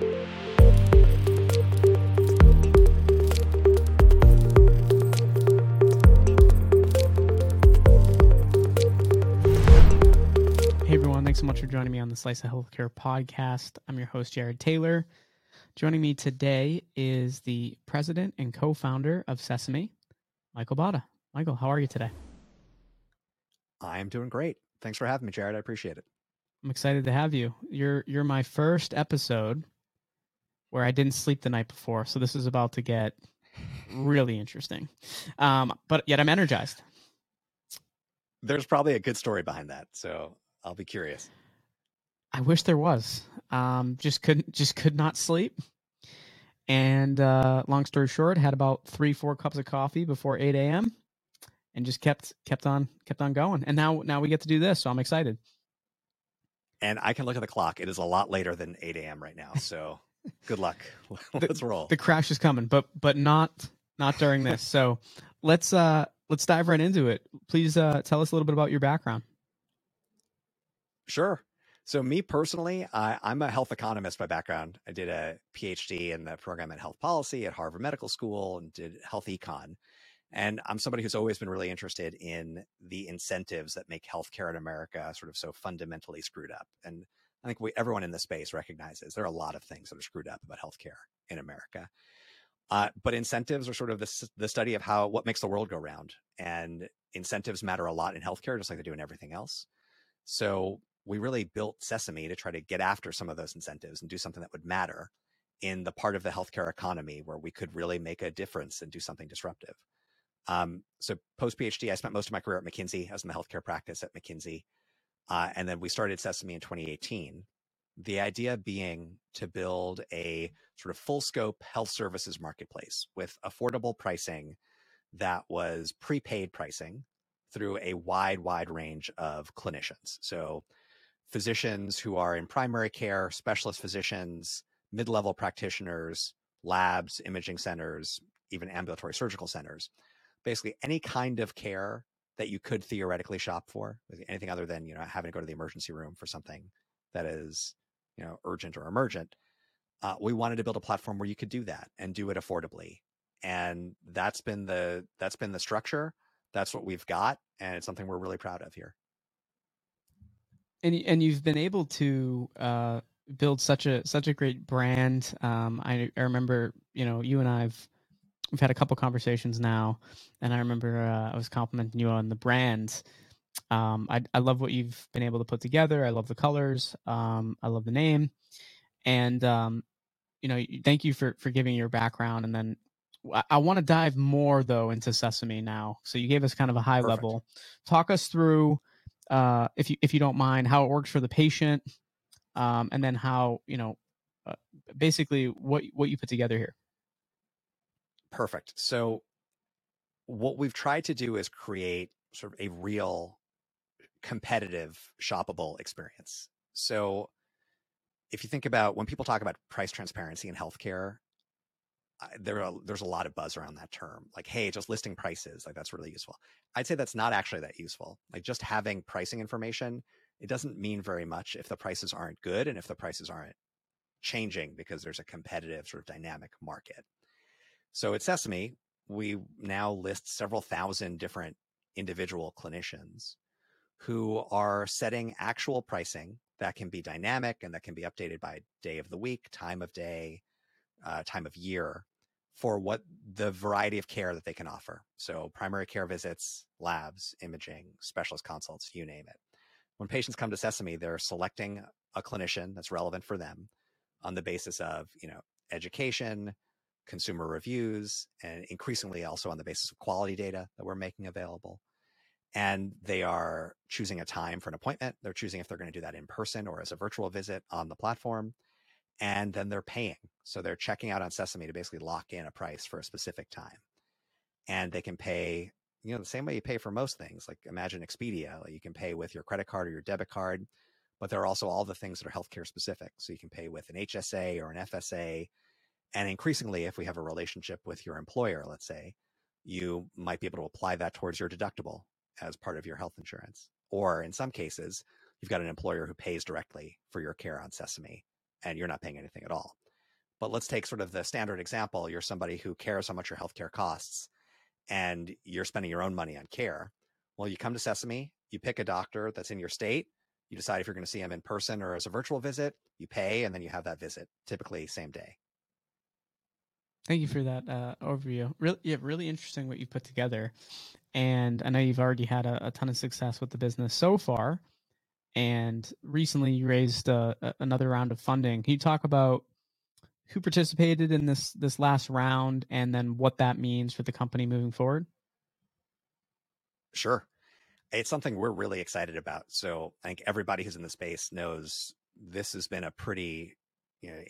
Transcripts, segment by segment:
Hey everyone, thanks so much for joining me on the Slice of Healthcare podcast. I'm your host, Jared Taylor. Joining me today is the president and co founder of Sesame, Michael Botta. Michael, how are you today? I'm doing great. Thanks for having me, Jared. I appreciate it. I'm excited to have you. You're you're my first episode where I didn't sleep the night before, so this is about to get really interesting. Um, but yet I'm energized. There's probably a good story behind that, so I'll be curious. I wish there was. Um, just couldn't, just could not sleep. And uh, long story short, had about three, four cups of coffee before eight a.m. and just kept, kept on, kept on going. And now, now we get to do this, so I'm excited. And I can look at the clock; it is a lot later than eight a.m. right now. So, good luck. let's roll. The crash is coming, but but not not during this. so let's uh let's dive right into it. Please uh, tell us a little bit about your background. Sure. So, me personally, I, I'm a health economist by background. I did a PhD in the program in health policy at Harvard Medical School and did health econ. And I'm somebody who's always been really interested in the incentives that make healthcare in America sort of so fundamentally screwed up. And I think we, everyone in the space recognizes there are a lot of things that are screwed up about healthcare in America. Uh, but incentives are sort of the, the study of how what makes the world go round, and incentives matter a lot in healthcare, just like they do in everything else. So we really built Sesame to try to get after some of those incentives and do something that would matter in the part of the healthcare economy where we could really make a difference and do something disruptive. Um, so post PhD, I spent most of my career at McKinsey. I was in the healthcare practice at McKinsey. Uh, and then we started Sesame in 2018. The idea being to build a sort of full scope health services marketplace with affordable pricing that was prepaid pricing through a wide, wide range of clinicians. So physicians who are in primary care, specialist physicians, mid level practitioners, labs, imaging centers, even ambulatory surgical centers. Basically, any kind of care that you could theoretically shop for, anything other than you know having to go to the emergency room for something that is you know urgent or emergent. Uh, we wanted to build a platform where you could do that and do it affordably, and that's been the that's been the structure. That's what we've got, and it's something we're really proud of here and and you've been able to uh, build such a such a great brand. Um, I, I remember, you know, you and I've we've had a couple conversations now, and I remember uh, I was complimenting you on the brand. Um, I I love what you've been able to put together. I love the colors. Um, I love the name, and um, you know, thank you for for giving your background. And then I, I want to dive more though into Sesame now. So you gave us kind of a high Perfect. level. Talk us through uh, if you if you don't mind, how it works for the patient, um, and then how you know, uh, basically what what you put together here. Perfect. So, what we've tried to do is create sort of a real competitive shoppable experience. So, if you think about when people talk about price transparency in healthcare, there are, there's a lot of buzz around that term like hey just listing prices like that's really useful i'd say that's not actually that useful like just having pricing information it doesn't mean very much if the prices aren't good and if the prices aren't changing because there's a competitive sort of dynamic market so at sesame we now list several thousand different individual clinicians who are setting actual pricing that can be dynamic and that can be updated by day of the week time of day uh, time of year for what the variety of care that they can offer. So, primary care visits, labs, imaging, specialist consults, you name it. When patients come to Sesame, they're selecting a clinician that's relevant for them on the basis of, you know, education, consumer reviews, and increasingly also on the basis of quality data that we're making available. And they are choosing a time for an appointment. They're choosing if they're going to do that in person or as a virtual visit on the platform and then they're paying. So they're checking out on Sesame to basically lock in a price for a specific time. And they can pay, you know, the same way you pay for most things. Like imagine Expedia, like you can pay with your credit card or your debit card, but there are also all the things that are healthcare specific. So you can pay with an HSA or an FSA. And increasingly, if we have a relationship with your employer, let's say, you might be able to apply that towards your deductible as part of your health insurance. Or in some cases, you've got an employer who pays directly for your care on Sesame and you're not paying anything at all. But let's take sort of the standard example. You're somebody who cares how much your healthcare costs and you're spending your own money on care. Well, you come to Sesame, you pick a doctor that's in your state, you decide if you're going to see him in person or as a virtual visit, you pay, and then you have that visit, typically same day. Thank you for that uh, overview. Really, yeah, really interesting what you put together. And I know you've already had a, a ton of success with the business so far. And recently you raised uh, another round of funding. Can you talk about who participated in this this last round and then what that means for the company moving forward? Sure. It's something we're really excited about. So I think everybody who's in the space knows this has been a pretty, you know,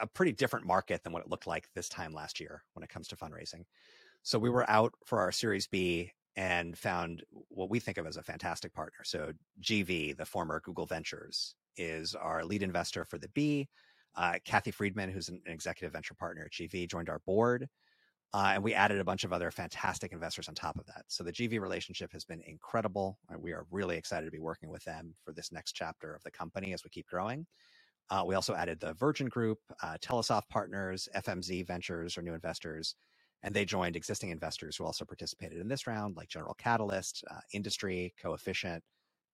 a, pretty different market than what it looked like this time last year when it comes to fundraising. So we were out for our Series B and found what we think of as a fantastic partner. So GV, the former Google Ventures, is our lead investor for the B. Uh, Cathy Friedman, who's an executive venture partner at GV, joined our board. Uh, and we added a bunch of other fantastic investors on top of that. So the GV relationship has been incredible. And we are really excited to be working with them for this next chapter of the company as we keep growing. Uh, we also added the Virgin Group, uh, Telesoft Partners, FMZ Ventures, or new investors, and they joined existing investors who also participated in this round, like General Catalyst, uh, Industry, Coefficient,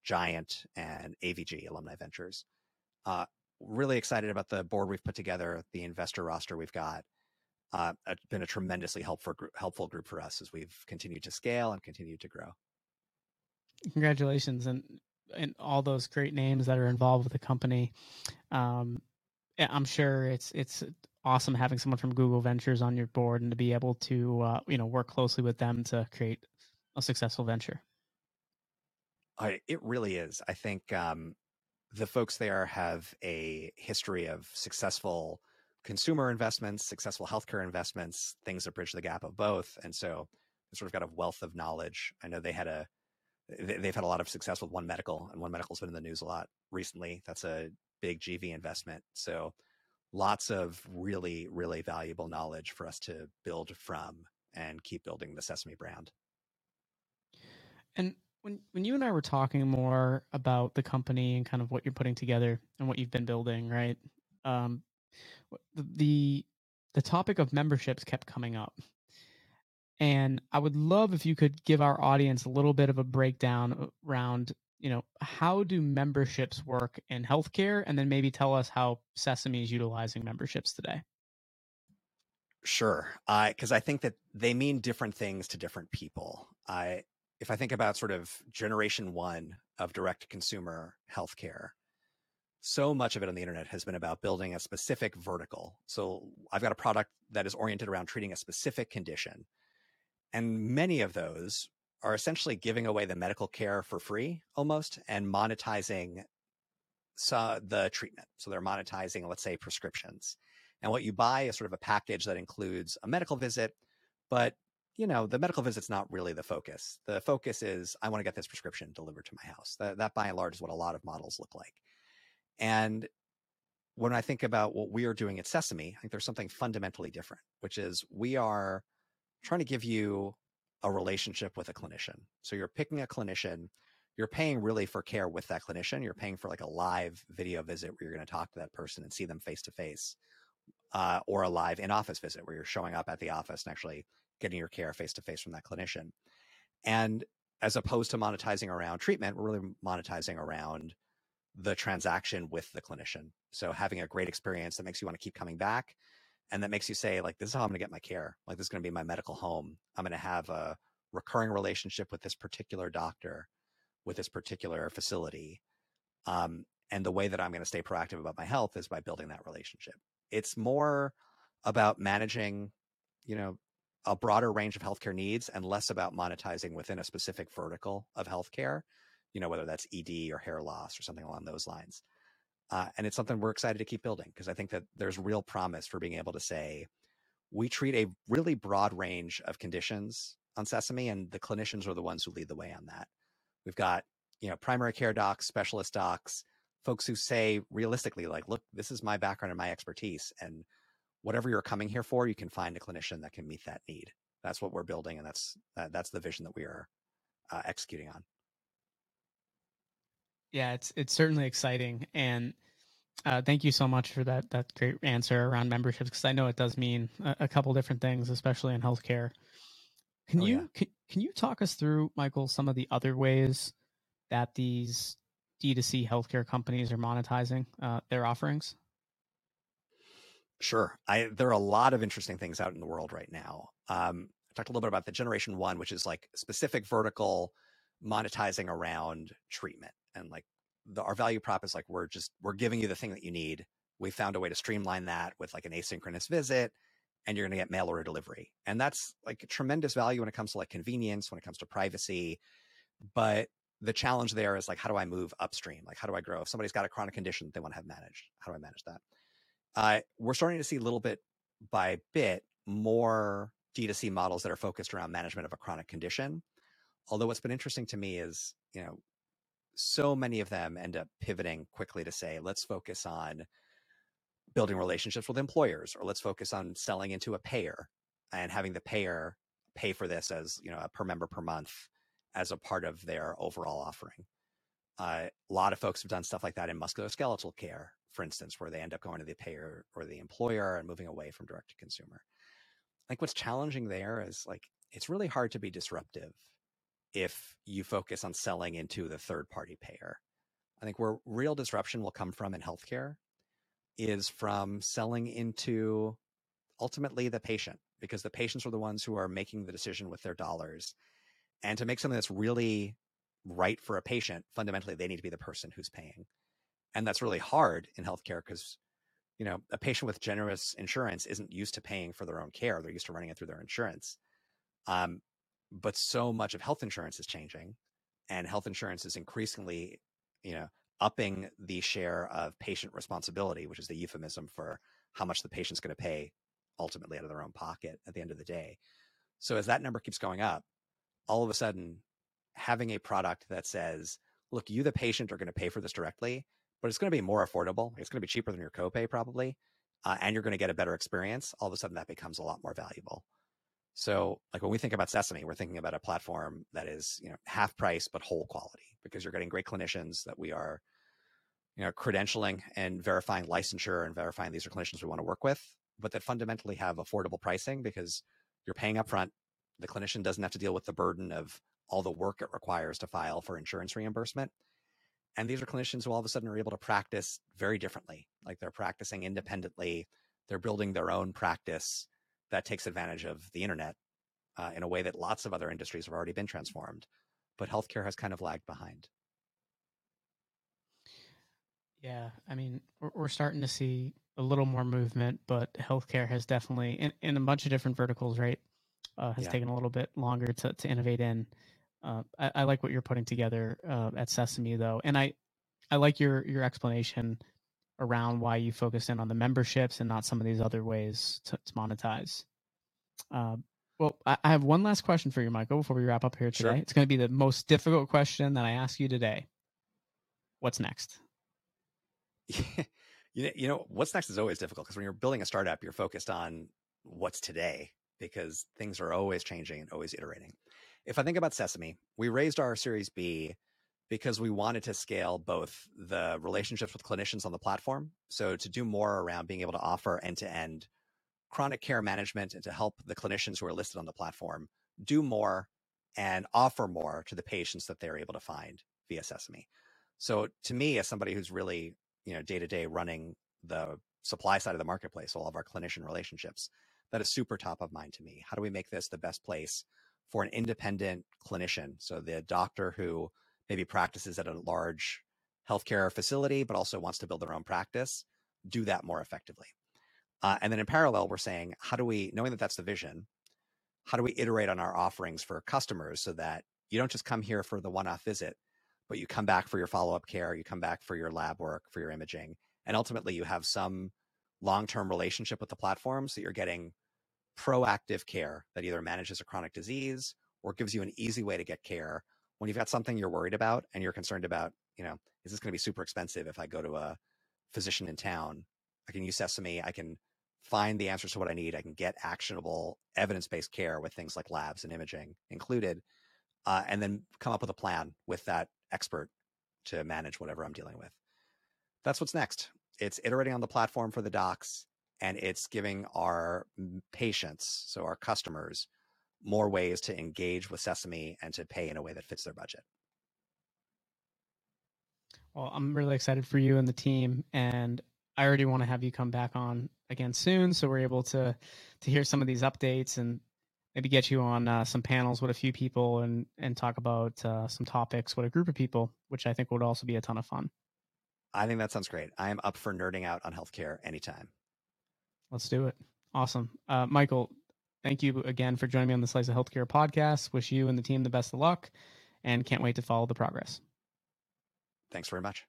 Giant, and AVG Alumni Ventures. Uh, really excited about the board we've put together, the investor roster we've got. Uh, it's been a tremendously helpful helpful group for us as we've continued to scale and continued to grow. Congratulations and and all those great names that are involved with the company. Um, I'm sure it's it's awesome having someone from Google Ventures on your board and to be able to uh, you know work closely with them to create a successful venture. I, it really is. I think um, the folks there have a history of successful consumer investments, successful healthcare investments, things that bridge the gap of both, and so sort of got a wealth of knowledge. I know they had a they've had a lot of success with One Medical, and One Medical's been in the news a lot recently. That's a big GV investment. So lots of really, really valuable knowledge for us to build from and keep building the Sesame brand. And when when you and I were talking more about the company and kind of what you're putting together and what you've been building, right? Um, the the topic of memberships kept coming up. And I would love if you could give our audience a little bit of a breakdown around you know, how do memberships work in healthcare? And then maybe tell us how Sesame is utilizing memberships today. Sure. Because uh, I think that they mean different things to different people. I, if I think about sort of generation one of direct consumer healthcare, so much of it on the internet has been about building a specific vertical. So I've got a product that is oriented around treating a specific condition. And many of those are essentially giving away the medical care for free almost and monetizing the treatment. So they're monetizing, let's say, prescriptions. And what you buy is sort of a package that includes a medical visit, but you know, the medical visit's not really the focus. The focus is I want to get this prescription delivered to my house. That, that by and large is what a lot of models look like. And when I think about what we are doing at Sesame, I think there's something fundamentally different, which is we are trying to give you a relationship with a clinician. So you're picking a clinician, you're paying really for care with that clinician. You're paying for like a live video visit where you're going to talk to that person and see them face to face, uh, or a live in office visit where you're showing up at the office and actually getting your care face to face from that clinician. And as opposed to monetizing around treatment, we're really monetizing around the transaction with the clinician. So having a great experience that makes you want to keep coming back and that makes you say like this is how i'm going to get my care. Like this is going to be my medical home. I'm going to have a recurring relationship with this particular doctor with this particular facility um, and the way that i'm going to stay proactive about my health is by building that relationship. It's more about managing you know a broader range of healthcare needs and less about monetizing within a specific vertical of healthcare you know whether that's ed or hair loss or something along those lines uh, and it's something we're excited to keep building because I think that there's real promise for being able to say, we treat a really broad range of conditions on Sesame, and the clinicians are the ones who lead the way on that. We've got, you know, primary care docs, specialist docs, folks who say realistically, like, look, this is my background and my expertise. And whatever you're coming here for, you can find a clinician that can meet that need. That's what we're building, and that's uh, that's the vision that we are uh, executing on yeah, it's it's certainly exciting, and Uh, thank you so much for that that great answer around memberships because I know it does mean a, a, couple different things, especially in healthcare. Can oh, you yeah. can, can you talk us through, Michael, some of the other ways that these D2C healthcare companies are monetizing uh, their offerings? Sure. I there are a lot of interesting things out in the world right now. Um, I talked a little bit about the generation one, which is like specific vertical monetizing around treatment and like the, our value prop is like we're just we're giving you the thing that you need. We found a way to streamline that with like an asynchronous visit, and you're going to get mail order delivery, and that's like tremendous value when it comes to like convenience, when it comes to privacy. But the challenge there is like, how do I move upstream? Like, how do I grow? If somebody's got a chronic condition they want to have managed, how do I manage that? Uh, we're starting to see a little bit by bit more D2C models that are focused around management of a chronic condition. Although what's been interesting to me is, you know, so many of them end up pivoting quickly to say, let's focus on building relationships with employers, or let's focus on selling into a payer and having the payer pay for this as you know a per member per month as a part of their overall offering. Uh, a lot of folks have done stuff like that in musculoskeletal care, for instance, where they end up going to the payer or the employer and moving away from direct to consumer. Like what's challenging there is like it's really hard to be disruptive if you focus on selling into the third party payer. I think where real disruption will come from in healthcare is from selling into ultimately the patient, because the patients are the ones who are making the decision with their dollars. And to make something that's really right for a patient, fundamentally, they need to be the person who's paying. And that's really hard in healthcare because, you know, a patient with generous insurance isn't used to paying for their own care. They're used to running it through their insurance. Um, but so much of health insurance is changing and health insurance is increasingly you know upping the share of patient responsibility which is the euphemism for how much the patient's going to pay ultimately out of their own pocket at the end of the day. So as that number keeps going up all of a sudden having a product that says look you the patient are going to pay for this directly but it's going to be more affordable it's going to be cheaper than your copay probably uh, and you're going to get a better experience all of a sudden that becomes a lot more valuable so, like when we think about Sesame, we're thinking about a platform that is, you know, half price but whole quality because you're getting great clinicians that we are, you know, credentialing and verifying licensure and verifying these are clinicians we want to work with, but that fundamentally have affordable pricing because you're paying upfront. The clinician doesn't have to deal with the burden of all the work it requires to file for insurance reimbursement. And these are clinicians who all of a sudden are able to practice very differently. Like they're practicing independently, they're building their own practice that takes advantage of the internet uh, in a way that lots of other industries have already been transformed, but healthcare has kind of lagged behind. Yeah, I mean, we're, we're starting to see a little more movement, but healthcare has definitely, in, in a bunch of different verticals, right, uh, has yeah. taken a little bit longer to, to innovate in. Uh, I, I, like what you're putting together uh, at Sesame, though, and I, I like your your explanation around why you focus in on the memberships and not some of these other ways to, to monetize. Uh, well, I, I, have one last question for you, Michael, before we wrap up here today. Sure. It's going to be the most difficult question that I ask you today. What's next? you know, you know, what's next is always difficult because when you're building a startup, you're focused on what's today because things are always changing and always iterating. If I think about Sesame, we raised our Series B because we wanted to scale both the relationships with clinicians on the platform. So to do more around being able to offer end to end chronic care management and to help the clinicians who are listed on the platform do more and offer more to the patients that they're able to find via Sesame. So to me, as somebody who's really, you know, day to day running the supply side of the marketplace, all of our clinician relationships, that is super top of mind to me. How do we make this the best place for an independent clinician? So the doctor who maybe practices at a large healthcare facility, but also wants to build their own practice, do that more effectively. Uh, and then in parallel, we're saying, how do we, knowing that that's the vision, how do we iterate on our offerings for customers so that you don't just come here for the one off visit, but you come back for your follow up care, you come back for your lab work, for your imaging, and ultimately you have some long term relationship with the platform so that you're getting proactive care that either manages a chronic disease or gives you an easy way to get care when you've got something you're worried about and you're concerned about, you know, is this going to be super expensive if I go to a physician in town? I can use Sesame. I can find the answers to what I need. I can get actionable evidence based care with things like labs and imaging included, uh, and then come up with a plan with that expert to manage whatever I'm dealing with. That's what's next. it's iterating on the platform for the docs and it's giving our patients, so our customers, more ways to engage with Sesame and to pay in a way that fits their budget. Well, I'm really excited for you and the team, and I already want to have you come back on again soon, so we're able to to hear some of these updates and maybe get you on uh, some panels with a few people and and talk about uh, some topics with a group of people, which I think would also be a ton of fun. I think that sounds great. I am up for nerding out on healthcare anytime. Let's do it. Awesome. Uh, Michael, thank you again for joining me on the Slice of Healthcare podcast. Wish you and the team the best of luck and can't wait to follow the progress. Thanks very much.